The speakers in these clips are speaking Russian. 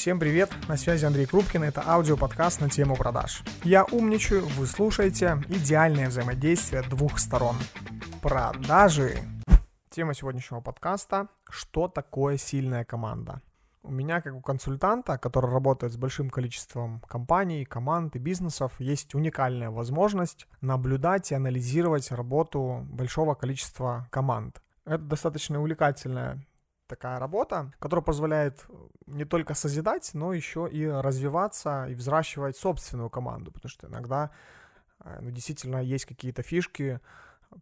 Всем привет, на связи Андрей Крупкин, это аудиоподкаст на тему продаж. Я умничаю, вы слушаете идеальное взаимодействие двух сторон. Продажи. Тема сегодняшнего подкаста – что такое сильная команда? У меня, как у консультанта, который работает с большим количеством компаний, команд и бизнесов, есть уникальная возможность наблюдать и анализировать работу большого количества команд. Это достаточно увлекательная такая работа, которая позволяет не только созидать, но еще и развиваться и взращивать собственную команду, потому что иногда э, ну, действительно есть какие-то фишки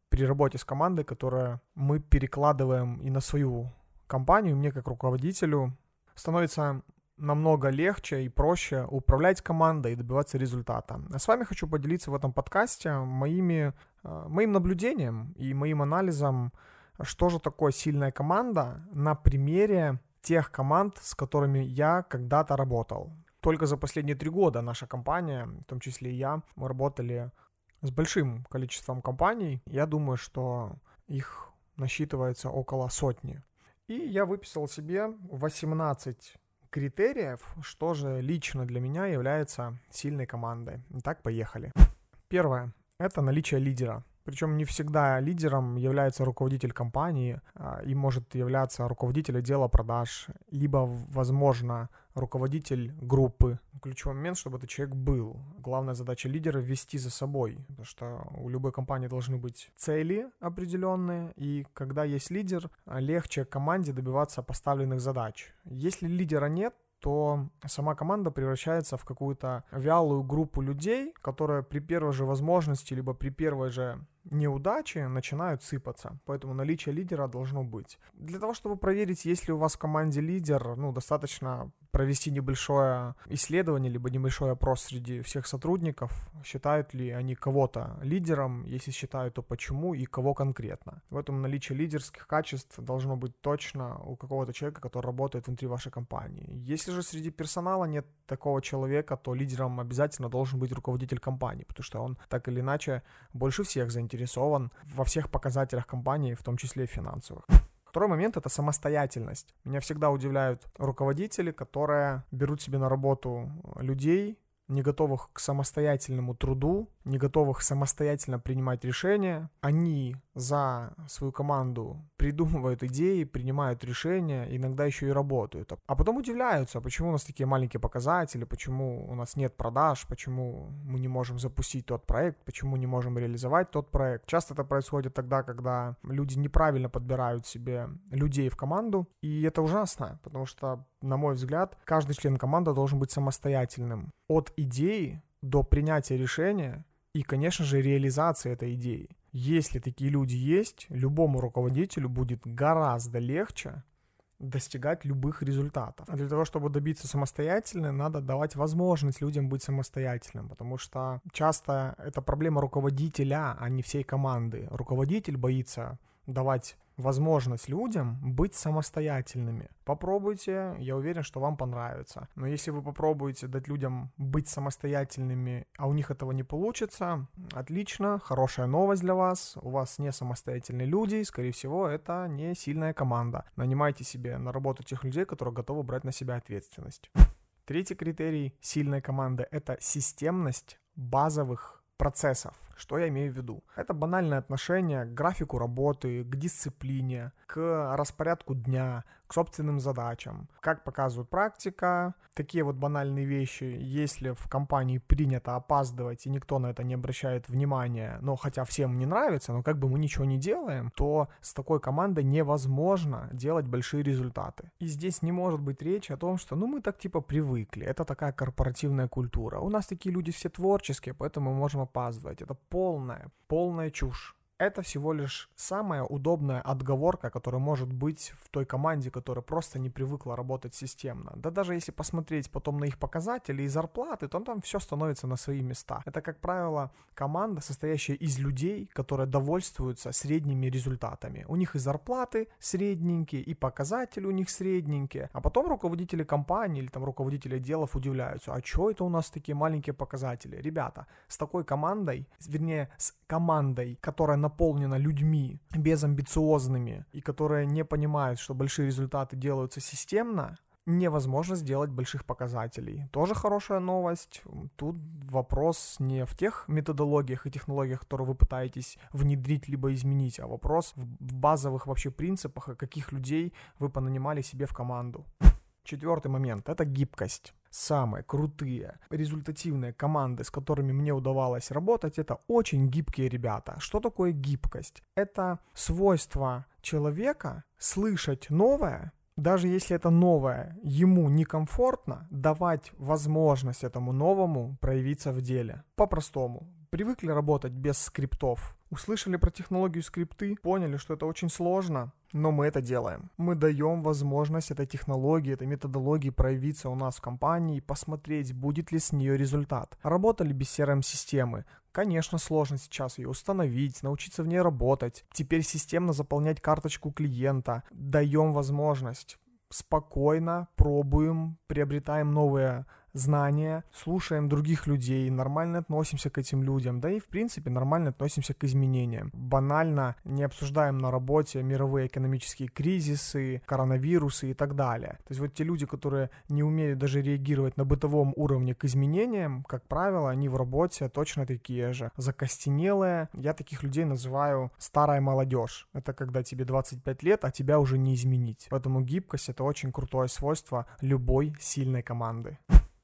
при работе с командой, которые мы перекладываем и на свою компанию. Мне как руководителю становится намного легче и проще управлять командой и добиваться результата. А с вами хочу поделиться в этом подкасте моими, э, моим наблюдением и моим анализом что же такое сильная команда на примере тех команд, с которыми я когда-то работал. Только за последние три года наша компания, в том числе и я, мы работали с большим количеством компаний. Я думаю, что их насчитывается около сотни. И я выписал себе 18 критериев, что же лично для меня является сильной командой. Итак, поехали. Первое – это наличие лидера. Причем не всегда лидером является руководитель компании а, и может являться руководитель отдела продаж, либо, возможно, руководитель группы. Ключевой момент, чтобы этот человек был. Главная задача лидера — вести за собой, потому что у любой компании должны быть цели определенные, и когда есть лидер, легче команде добиваться поставленных задач. Если лидера нет, то сама команда превращается в какую-то вялую группу людей, которая при первой же возможности, либо при первой же неудачи начинают сыпаться. Поэтому наличие лидера должно быть. Для того, чтобы проверить, есть ли у вас в команде лидер, ну, достаточно провести небольшое исследование, либо небольшой опрос среди всех сотрудников, считают ли они кого-то лидером, если считают, то почему и кого конкретно. В этом наличие лидерских качеств должно быть точно у какого-то человека, который работает внутри вашей компании. Если же среди персонала нет такого человека, то лидером обязательно должен быть руководитель компании, потому что он так или иначе больше всех заинтересован во всех показателях компании, в том числе и финансовых. Второй момент — это самостоятельность. Меня всегда удивляют руководители, которые берут себе на работу людей, не готовых к самостоятельному труду, не готовых самостоятельно принимать решения. Они за свою команду придумывают идеи, принимают решения, иногда еще и работают. А потом удивляются, почему у нас такие маленькие показатели, почему у нас нет продаж, почему мы не можем запустить тот проект, почему не можем реализовать тот проект. Часто это происходит тогда, когда люди неправильно подбирают себе людей в команду, и это ужасно, потому что, на мой взгляд, каждый член команды должен быть самостоятельным. От идеи до принятия решения и, конечно же, реализации этой идеи. Если такие люди есть, любому руководителю будет гораздо легче достигать любых результатов. А для того, чтобы добиться самостоятельно, надо давать возможность людям быть самостоятельным, потому что часто это проблема руководителя, а не всей команды. Руководитель боится давать возможность людям быть самостоятельными. Попробуйте, я уверен, что вам понравится. Но если вы попробуете дать людям быть самостоятельными, а у них этого не получится, отлично, хорошая новость для вас. У вас не самостоятельные люди, скорее всего, это не сильная команда. Нанимайте себе на работу тех людей, которые готовы брать на себя ответственность. Третий критерий сильной команды – это системность базовых процессов. Что я имею в виду? Это банальное отношение к графику работы, к дисциплине, к распорядку дня, к собственным задачам. Как показывает практика, такие вот банальные вещи, если в компании принято опаздывать и никто на это не обращает внимания, но хотя всем не нравится, но как бы мы ничего не делаем, то с такой командой невозможно делать большие результаты. И здесь не может быть речи о том, что ну мы так типа привыкли, это такая корпоративная культура. У нас такие люди все творческие, поэтому мы можем опаздывать. Это полная, полная чушь это всего лишь самая удобная отговорка, которая может быть в той команде, которая просто не привыкла работать системно. Да даже если посмотреть потом на их показатели и зарплаты, то там все становится на свои места. Это, как правило, команда, состоящая из людей, которые довольствуются средними результатами. У них и зарплаты средненькие, и показатели у них средненькие. А потом руководители компании или там руководители отделов удивляются, а что это у нас такие маленькие показатели? Ребята, с такой командой, вернее, с командой, которая на наполнена людьми безамбициозными и которые не понимают, что большие результаты делаются системно, невозможно сделать больших показателей. Тоже хорошая новость. Тут вопрос не в тех методологиях и технологиях, которые вы пытаетесь внедрить либо изменить, а вопрос в базовых вообще принципах, каких людей вы понанимали себе в команду. Четвертый момент — это гибкость. Самые крутые, результативные команды, с которыми мне удавалось работать, это очень гибкие ребята. Что такое гибкость? Это свойство человека слышать новое, даже если это новое ему некомфортно, давать возможность этому новому проявиться в деле. По-простому. Привыкли работать без скриптов. Услышали про технологию скрипты, поняли, что это очень сложно, но мы это делаем. Мы даем возможность этой технологии, этой методологии проявиться у нас в компании, посмотреть, будет ли с нее результат. Работали без CRM-системы. Конечно, сложно сейчас ее установить, научиться в ней работать. Теперь системно заполнять карточку клиента. Даем возможность спокойно пробуем, приобретаем новые знания, слушаем других людей, нормально относимся к этим людям, да и в принципе нормально относимся к изменениям. Банально не обсуждаем на работе мировые экономические кризисы, коронавирусы и так далее. То есть вот те люди, которые не умеют даже реагировать на бытовом уровне к изменениям, как правило, они в работе точно такие же. Закостенелые. Я таких людей называю старая молодежь. Это когда тебе 25 лет, а тебя уже не изменить. Поэтому гибкость это очень крутое свойство любой сильной команды.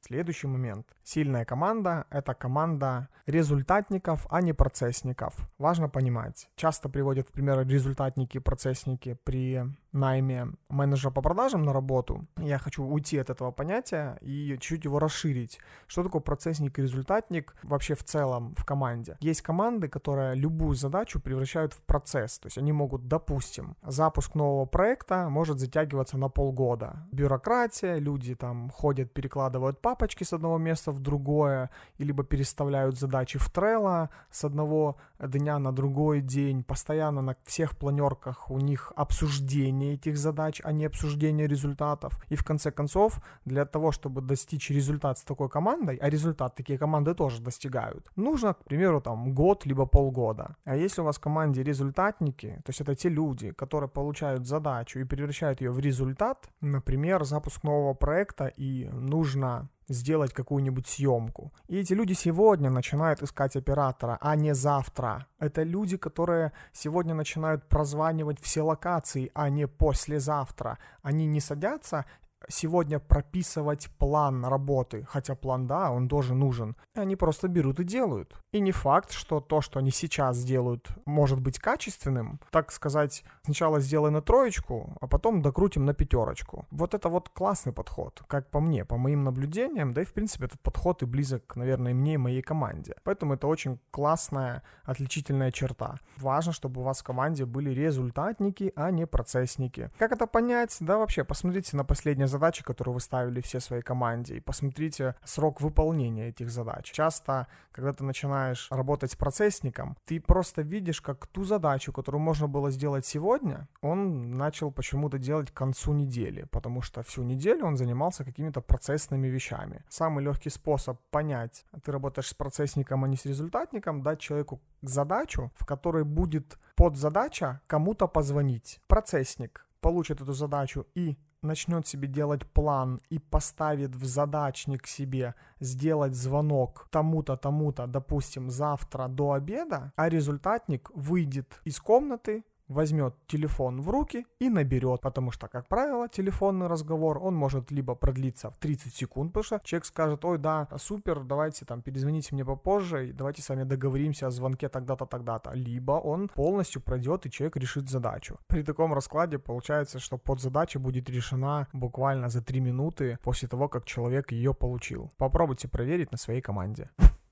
Следующий момент. Сильная команда – это команда результатников, а не процессников. Важно понимать. Часто приводят в пример результатники и процессники при найме менеджера по продажам на работу. Я хочу уйти от этого понятия и чуть его расширить. Что такое процессник и результатник вообще в целом в команде? Есть команды, которые любую задачу превращают в процесс. То есть они могут, допустим, запуск нового проекта может затягиваться на полгода. Бюрократия, люди там ходят, перекладывают папочки с одного места в другое, либо переставляют задачи в Trello с одного дня на другой день. Постоянно на всех планерках у них обсуждение этих задач, а не обсуждение результатов. И в конце концов, для того, чтобы достичь результат с такой командой, а результат такие команды тоже достигают, нужно, к примеру, там год либо полгода. А если у вас в команде результатники, то есть это те люди, которые получают задачу и превращают ее в результат, например, запуск нового проекта, и нужно сделать какую-нибудь съемку. И эти люди сегодня начинают искать оператора, а не завтра. Это люди, которые сегодня начинают прозванивать все локации, а не послезавтра. Они не садятся сегодня прописывать план работы, хотя план, да, он тоже нужен. Они просто берут и делают. И не факт, что то, что они сейчас делают, может быть качественным. Так сказать, сначала сделай на троечку, а потом докрутим на пятерочку. Вот это вот классный подход, как по мне, по моим наблюдениям, да и в принципе этот подход и близок, наверное, мне и моей команде. Поэтому это очень классная отличительная черта. Важно, чтобы у вас в команде были результатники, а не процессники. Как это понять? Да вообще, посмотрите на последнее задачи, которые вы ставили все своей команде, и посмотрите срок выполнения этих задач. Часто, когда ты начинаешь работать с процессником, ты просто видишь, как ту задачу, которую можно было сделать сегодня, он начал почему-то делать к концу недели, потому что всю неделю он занимался какими-то процессными вещами. Самый легкий способ понять, ты работаешь с процессником, а не с результатником, дать человеку задачу, в которой будет подзадача кому-то позвонить. Процессник получит эту задачу и начнет себе делать план и поставит в задачник себе сделать звонок тому-то, тому-то, допустим, завтра до обеда, а результатник выйдет из комнаты, возьмет телефон в руки и наберет, потому что, как правило, телефонный разговор, он может либо продлиться в 30 секунд, потому что человек скажет, ой, да, супер, давайте там перезвоните мне попозже, и давайте с вами договоримся о звонке тогда-то, тогда-то, либо он полностью пройдет и человек решит задачу. При таком раскладе получается, что подзадача будет решена буквально за 3 минуты после того, как человек ее получил. Попробуйте проверить на своей команде.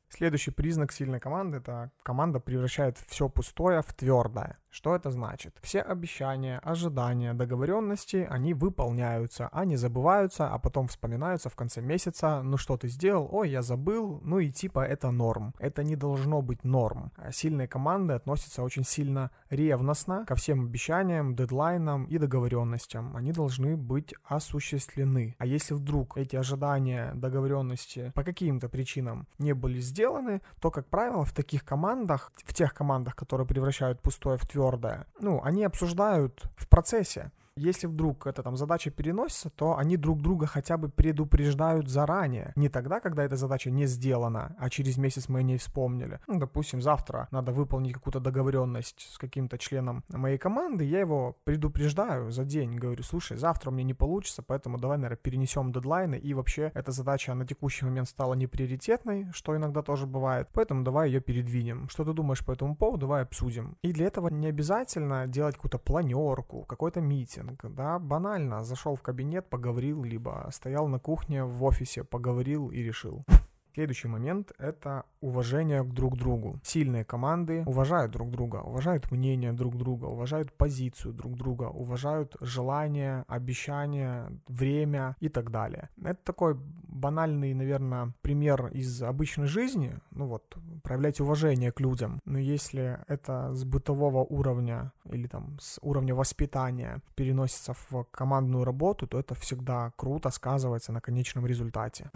Следующий признак сильной команды – это команда превращает все пустое в твердое. Что это значит? Все обещания, ожидания, договоренности, они выполняются, они забываются, а потом вспоминаются в конце месяца. Ну что ты сделал? Ой, я забыл. Ну и типа это норм. Это не должно быть норм. А сильные команды относятся очень сильно ревностно ко всем обещаниям, дедлайнам и договоренностям. Они должны быть осуществлены. А если вдруг эти ожидания, договоренности по каким-то причинам не были сделаны, то, как правило, в таких командах, в тех командах, которые превращают пустое в твердое, твердое. Ну, они обсуждают в процессе. Если вдруг эта там задача переносится, то они друг друга хотя бы предупреждают заранее. Не тогда, когда эта задача не сделана, а через месяц мы о ней вспомнили. Ну, допустим, завтра надо выполнить какую-то договоренность с каким-то членом моей команды, я его предупреждаю за день, говорю, слушай, завтра у меня не получится, поэтому давай, наверное, перенесем дедлайны, и вообще эта задача на текущий момент стала неприоритетной, что иногда тоже бывает, поэтому давай ее передвинем. Что ты думаешь по этому поводу, давай обсудим. И для этого не обязательно делать какую-то планерку, какой-то митинг, да, банально, зашел в кабинет, поговорил, либо стоял на кухне в офисе, поговорил и решил. Следующий момент — это уважение к друг другу. Сильные команды уважают друг друга, уважают мнение друг друга, уважают позицию друг друга, уважают желания, обещания, время и так далее. Это такой банальный, наверное, пример из обычной жизни. Ну вот, проявлять уважение к людям. Но если это с бытового уровня или там с уровня воспитания переносится в командную работу, то это всегда круто сказывается на конечном результате.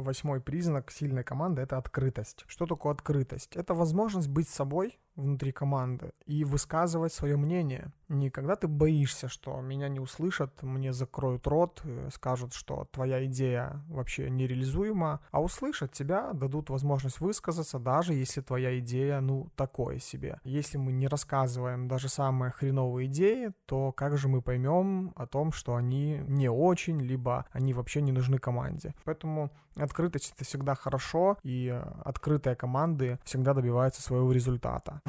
Восьмой признак сильной команды — это открытость. Что такое открытость? Это возможность быть собой внутри команды и высказывать свое мнение. Не когда ты боишься, что меня не услышат, мне закроют рот, скажут, что твоя идея вообще нереализуема, а услышат тебя, дадут возможность высказаться, даже если твоя идея, ну, такое себе. Если мы не рассказываем даже самые хреновые идеи, то как же мы поймем о том, что они не очень, либо они вообще не нужны команде. Поэтому открытость это всегда хорошо, и открытые команды всегда добиваются своего результата.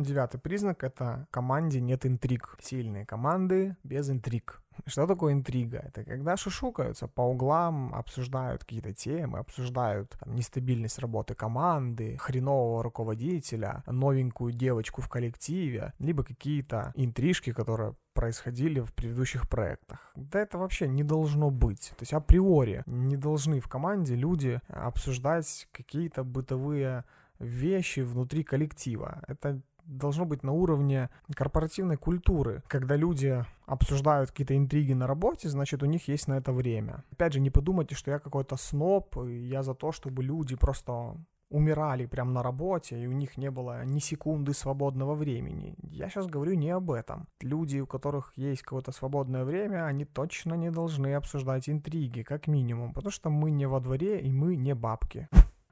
Девятый признак — это команде нет интриг. Сильные команды без интриг. Что такое интрига? Это когда шушукаются по углам, обсуждают какие-то темы, обсуждают там, нестабильность работы команды, хренового руководителя, новенькую девочку в коллективе, либо какие-то интрижки, которые происходили в предыдущих проектах. Да это вообще не должно быть. То есть априори не должны в команде люди обсуждать какие-то бытовые вещи внутри коллектива. Это должно быть на уровне корпоративной культуры. Когда люди обсуждают какие-то интриги на работе, значит, у них есть на это время. Опять же, не подумайте, что я какой-то сноб, я за то, чтобы люди просто умирали прямо на работе, и у них не было ни секунды свободного времени. Я сейчас говорю не об этом. Люди, у которых есть какое-то свободное время, они точно не должны обсуждать интриги, как минимум, потому что мы не во дворе, и мы не бабки.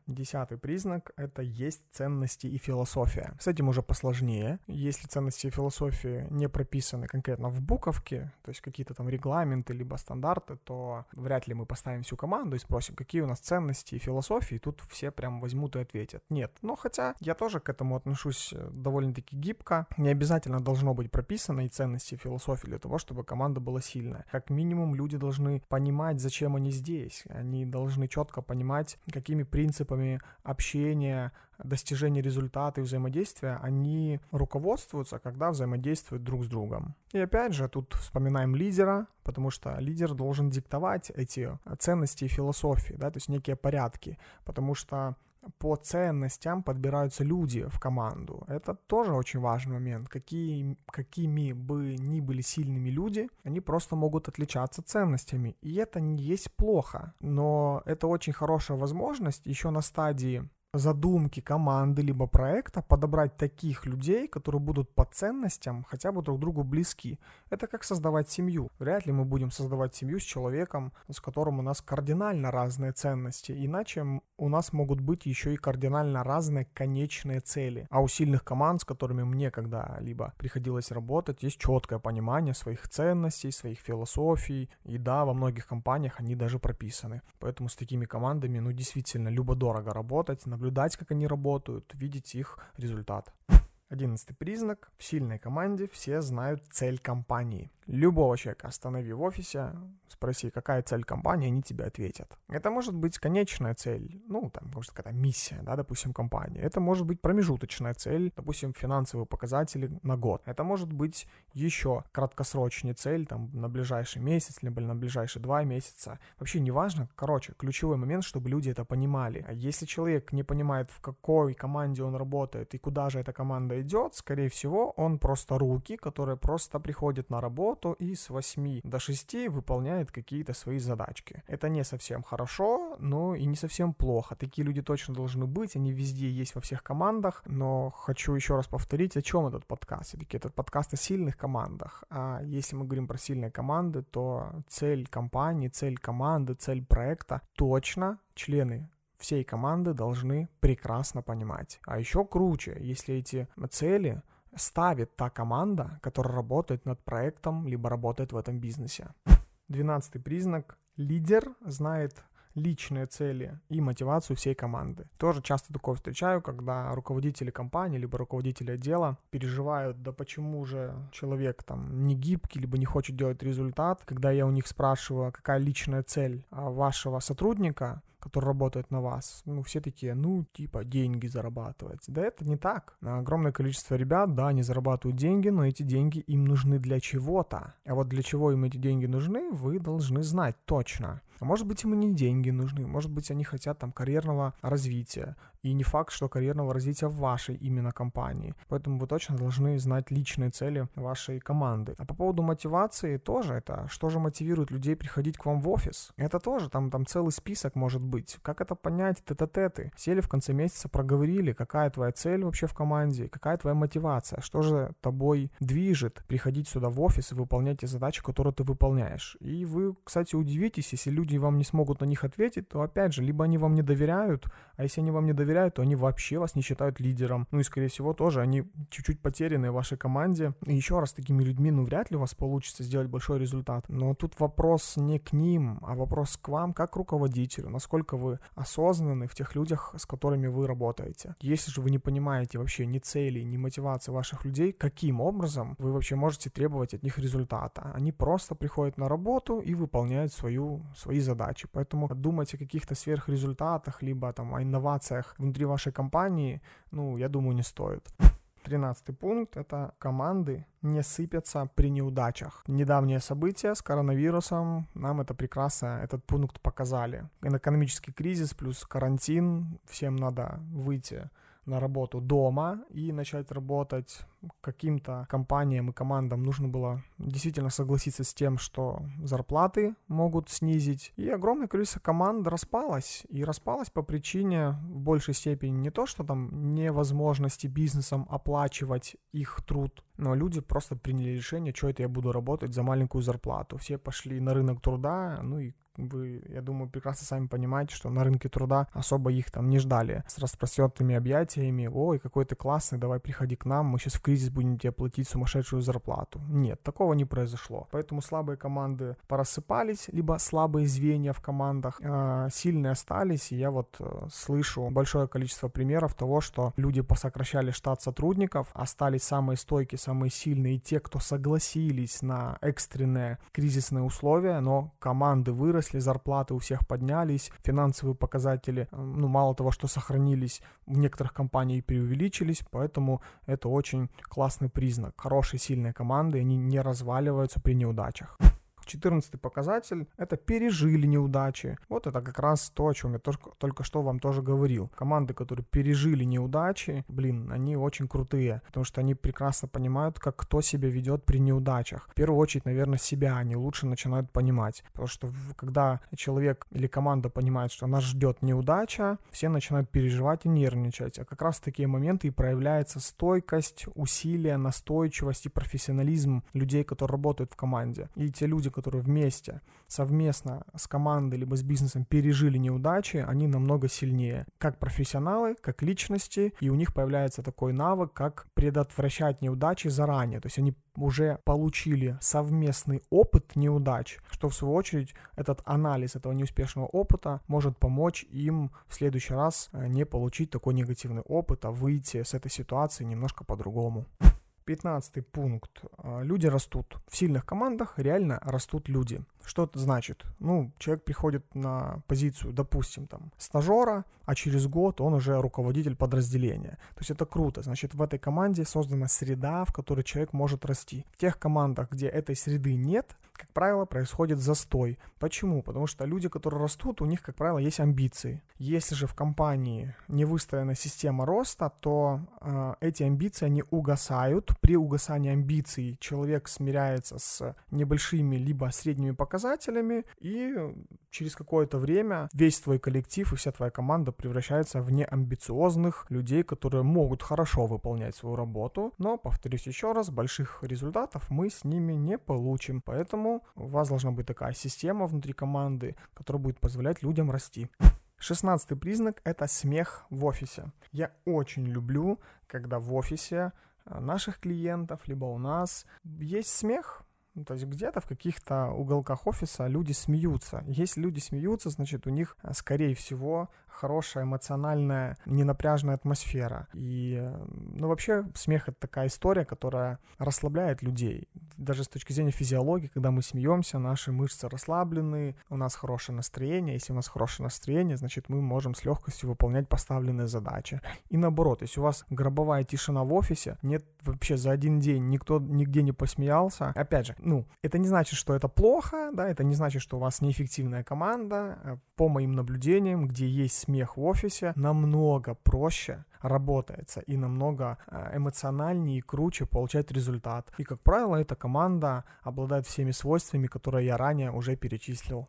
Десятый признак — это есть ценности и философия. С этим уже посложнее. Если ценности и философии не прописаны конкретно в буковке, то есть какие-то там регламенты либо стандарты, то вряд ли мы поставим всю команду и спросим, какие у нас ценности и философии, и тут все прям возьмут и ответят. Нет. Но хотя я тоже к этому отношусь э, довольно-таки гибко. Не обязательно должно быть прописано и ценности и философии для того, чтобы команда была сильная. Как минимум люди должны понимать, зачем они здесь. Они должны четко понимать, какими принципами принципами общения, достижения результата и взаимодействия, они руководствуются, когда взаимодействуют друг с другом. И опять же, тут вспоминаем лидера, потому что лидер должен диктовать эти ценности и философии, да, то есть некие порядки, потому что по ценностям подбираются люди в команду. Это тоже очень важный момент. Какие, какими бы ни были сильными люди, они просто могут отличаться ценностями. И это не есть плохо. Но это очень хорошая возможность еще на стадии задумки команды либо проекта подобрать таких людей, которые будут по ценностям хотя бы друг другу близки. Это как создавать семью. Вряд ли мы будем создавать семью с человеком, с которым у нас кардинально разные ценности, иначе у нас могут быть еще и кардинально разные конечные цели. А у сильных команд, с которыми мне когда-либо приходилось работать, есть четкое понимание своих ценностей, своих философий, и да, во многих компаниях они даже прописаны. Поэтому с такими командами, ну, действительно, любо-дорого работать, наблюдать, как они работают, видеть их результат. Одиннадцатый признак. В сильной команде все знают цель компании. Любого человека останови в офисе, спроси, какая цель компании, они тебе ответят. Это может быть конечная цель, ну, там, может, какая-то миссия, да, допустим, компании. Это может быть промежуточная цель, допустим, финансовые показатели на год. Это может быть еще краткосрочная цель, там, на ближайший месяц, либо на ближайшие два месяца. Вообще не важно. Короче, ключевой момент, чтобы люди это понимали. А если человек не понимает, в какой команде он работает и куда же эта команда идет, скорее всего, он просто руки, которые просто приходят на работу, работу и с 8 до 6 выполняет какие-то свои задачки. Это не совсем хорошо, но и не совсем плохо. Такие люди точно должны быть, они везде есть во всех командах, но хочу еще раз повторить, о чем этот подкаст. Все-таки этот подкаст о сильных командах. А если мы говорим про сильные команды, то цель компании, цель команды, цель проекта точно члены всей команды должны прекрасно понимать. А еще круче, если эти цели ставит та команда, которая работает над проектом, либо работает в этом бизнесе. Двенадцатый признак. Лидер знает личные цели и мотивацию всей команды. Тоже часто такое встречаю, когда руководители компании либо руководители отдела переживают, да почему же человек там не гибкий, либо не хочет делать результат. Когда я у них спрашиваю, какая личная цель а, вашего сотрудника, который работает на вас, ну, все такие, ну, типа, деньги зарабатывать. Да это не так. Огромное количество ребят, да, они зарабатывают деньги, но эти деньги им нужны для чего-то. А вот для чего им эти деньги нужны, вы должны знать точно. А может быть, им и не деньги нужны, может быть, они хотят там карьерного развития. И не факт, что карьерного развития в вашей именно компании. Поэтому вы точно должны знать личные цели вашей команды. А по поводу мотивации тоже это, что же мотивирует людей приходить к вам в офис? Это тоже там, там целый список может быть. Как это понять? Тет-а-теты. Сели в конце месяца, проговорили, какая твоя цель вообще в команде, какая твоя мотивация, что же тобой движет приходить сюда в офис и выполнять те задачи, которые ты выполняешь. И вы, кстати, удивитесь, если люди вам не смогут на них ответить, то опять же, либо они вам не доверяют, а если они вам не доверяют, доверяют, то они вообще вас не считают лидером. Ну и, скорее всего, тоже они чуть-чуть потеряны в вашей команде. И еще раз, такими людьми, ну, вряд ли у вас получится сделать большой результат. Но тут вопрос не к ним, а вопрос к вам, как руководителю. Насколько вы осознаны в тех людях, с которыми вы работаете. Если же вы не понимаете вообще ни целей, ни мотивации ваших людей, каким образом вы вообще можете требовать от них результата? Они просто приходят на работу и выполняют свою, свои задачи. Поэтому думать о каких-то сверхрезультатах, либо там о инновациях внутри вашей компании, ну, я думаю, не стоит. Тринадцатый пункт – это команды не сыпятся при неудачах. Недавние события с коронавирусом нам это прекрасно, этот пункт показали. Экономический кризис плюс карантин, всем надо выйти на работу дома и начать работать каким-то компаниям и командам нужно было действительно согласиться с тем, что зарплаты могут снизить. И огромное количество команд распалось. И распалось по причине в большей степени не то, что там невозможности бизнесом оплачивать их труд, но люди просто приняли решение, что это я буду работать за маленькую зарплату. Все пошли на рынок труда, ну и вы, я думаю, прекрасно сами понимаете, что на рынке труда особо их там не ждали с распростертыми объятиями. Ой, какой ты классный, давай приходи к нам, мы сейчас в кризис будем тебе платить сумасшедшую зарплату. Нет, такого не произошло. Поэтому слабые команды порассыпались, либо слабые звенья в командах э, сильные остались. И я вот э, слышу большое количество примеров того, что люди посокращали штат сотрудников, остались самые стойкие, самые сильные, и те, кто согласились на экстренные кризисные условия, но команды выросли, выросли, зарплаты у всех поднялись, финансовые показатели, ну, мало того, что сохранились, в некоторых компаниях преувеличились, поэтому это очень классный признак. Хорошие, сильные команды, они не разваливаются при неудачах. 14 показатель — это пережили неудачи. Вот это как раз то, о чем я только, только что вам тоже говорил. Команды, которые пережили неудачи, блин, они очень крутые, потому что они прекрасно понимают, как кто себя ведет при неудачах. В первую очередь, наверное, себя они лучше начинают понимать. Потому что когда человек или команда понимает, что нас ждет неудача, все начинают переживать и нервничать. А как раз в такие моменты и проявляется стойкость, усилие, настойчивость и профессионализм людей, которые работают в команде. И те люди, которые вместе, совместно с командой либо с бизнесом пережили неудачи, они намного сильнее. Как профессионалы, как личности, и у них появляется такой навык, как предотвращать неудачи заранее. То есть они уже получили совместный опыт неудач, что в свою очередь этот анализ этого неуспешного опыта может помочь им в следующий раз э, не получить такой негативный опыт, а выйти с этой ситуации немножко по-другому. 15 пункт. А, люди растут. В сильных командах реально растут люди. Что это значит? Ну, человек приходит на позицию, допустим, там, стажера, а через год он уже руководитель подразделения. То есть это круто. Значит, в этой команде создана среда, в которой человек может расти. В тех командах, где этой среды нет, как правило, происходит застой. Почему? Потому что люди, которые растут, у них, как правило, есть амбиции. Если же в компании не выстроена система роста, то э, эти амбиции, они угасают. При угасании амбиций человек смиряется с небольшими либо средними показателями, и через какое-то время весь твой коллектив и вся твоя команда превращается в неамбициозных людей, которые могут хорошо выполнять свою работу, но, повторюсь еще раз, больших результатов мы с ними не получим. Поэтому у вас должна быть такая система внутри команды, которая будет позволять людям расти. Шестнадцатый признак – это смех в офисе. Я очень люблю, когда в офисе э, наших клиентов, либо у нас есть смех, ну, то есть где-то в каких-то уголках офиса люди смеются. Если люди смеются, значит у них, э, скорее всего, хорошая эмоциональная, ненапряжная атмосфера. И, ну, вообще, смех — это такая история, которая расслабляет людей. Даже с точки зрения физиологии, когда мы смеемся, наши мышцы расслаблены, у нас хорошее настроение. Если у нас хорошее настроение, значит, мы можем с легкостью выполнять поставленные задачи. И наоборот, если у вас гробовая тишина в офисе, нет вообще за один день никто нигде не посмеялся. Опять же, ну, это не значит, что это плохо, да, это не значит, что у вас неэффективная команда. По моим наблюдениям, где есть смех в офисе, намного проще работается и намного э, эмоциональнее и круче получать результат. И, как правило, эта команда обладает всеми свойствами, которые я ранее уже перечислил.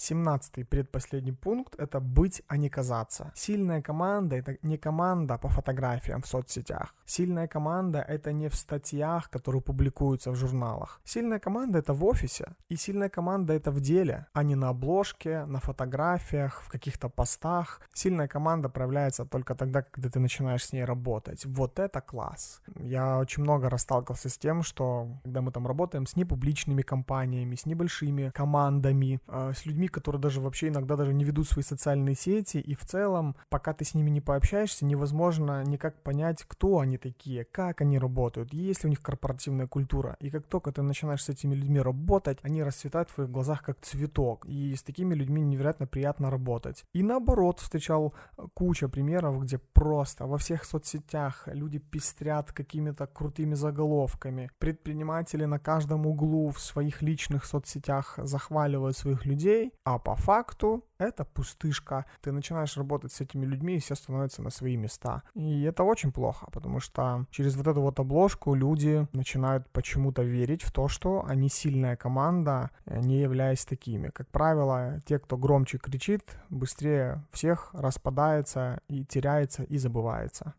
Семнадцатый предпоследний пункт — это быть, а не казаться. Сильная команда — это не команда по фотографиям в соцсетях. Сильная команда — это не в статьях, которые публикуются в журналах. Сильная команда — это в офисе. И сильная команда — это в деле, а не на обложке, на фотографиях, в каких-то постах. Сильная команда проявляется только тогда, когда ты начинаешь с ней работать. Вот это класс. Я очень много расталкивался с тем, что когда мы там работаем с непубличными компаниями, с небольшими командами, э, с людьми, которые даже вообще иногда даже не ведут свои социальные сети, и в целом, пока ты с ними не пообщаешься, невозможно никак понять, кто они такие, как они работают, есть ли у них корпоративная культура. И как только ты начинаешь с этими людьми работать, они расцветают в твоих глазах как цветок. И с такими людьми невероятно приятно работать. И наоборот, встречал куча примеров, где просто во всех соцсетях люди пестрят какими-то крутыми заголовками. Предприниматели на каждом углу в своих личных соцсетях захваливают своих людей, а по факту это пустышка. Ты начинаешь работать с этими людьми, и все становятся на свои места. И это очень плохо, потому что через вот эту вот обложку люди начинают почему-то верить в то, что они сильная команда, не являясь такими. Как правило, те, кто громче кричит, быстрее всех распадается и теряется и забывается.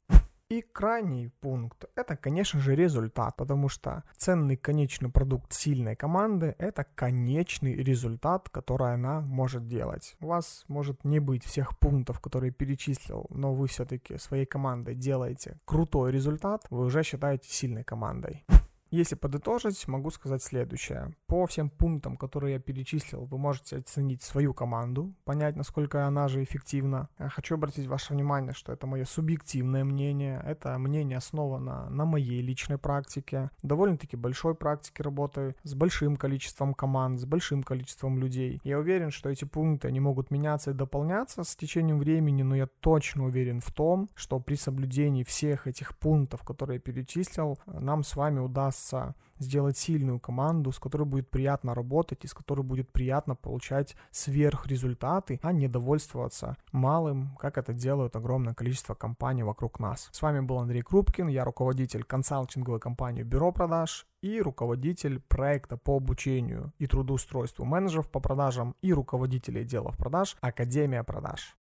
И крайний пункт — это, конечно же, результат, потому что ценный конечный продукт сильной команды — это конечный результат, который она может делать. У вас может не быть всех пунктов, которые перечислил, но вы все-таки своей командой делаете крутой результат, вы уже считаете сильной командой. Если подытожить, могу сказать следующее. По всем пунктам, которые я перечислил, вы можете оценить свою команду, понять, насколько она же эффективна. Я хочу обратить ваше внимание, что это мое субъективное мнение. Это мнение основано на моей личной практике. Довольно-таки большой практике работаю с большим количеством команд, с большим количеством людей. Я уверен, что эти пункты, они могут меняться и дополняться с течением времени, но я точно уверен в том, что при соблюдении всех этих пунктов, которые я перечислил, нам с вами удастся удастся сделать сильную команду, с которой будет приятно работать и с которой будет приятно получать сверхрезультаты, а не довольствоваться малым, как это делают огромное количество компаний вокруг нас. С вами был Андрей Крупкин, я руководитель консалтинговой компании Бюро продаж и руководитель проекта по обучению и трудоустройству менеджеров по продажам и руководителей отделов продаж Академия продаж.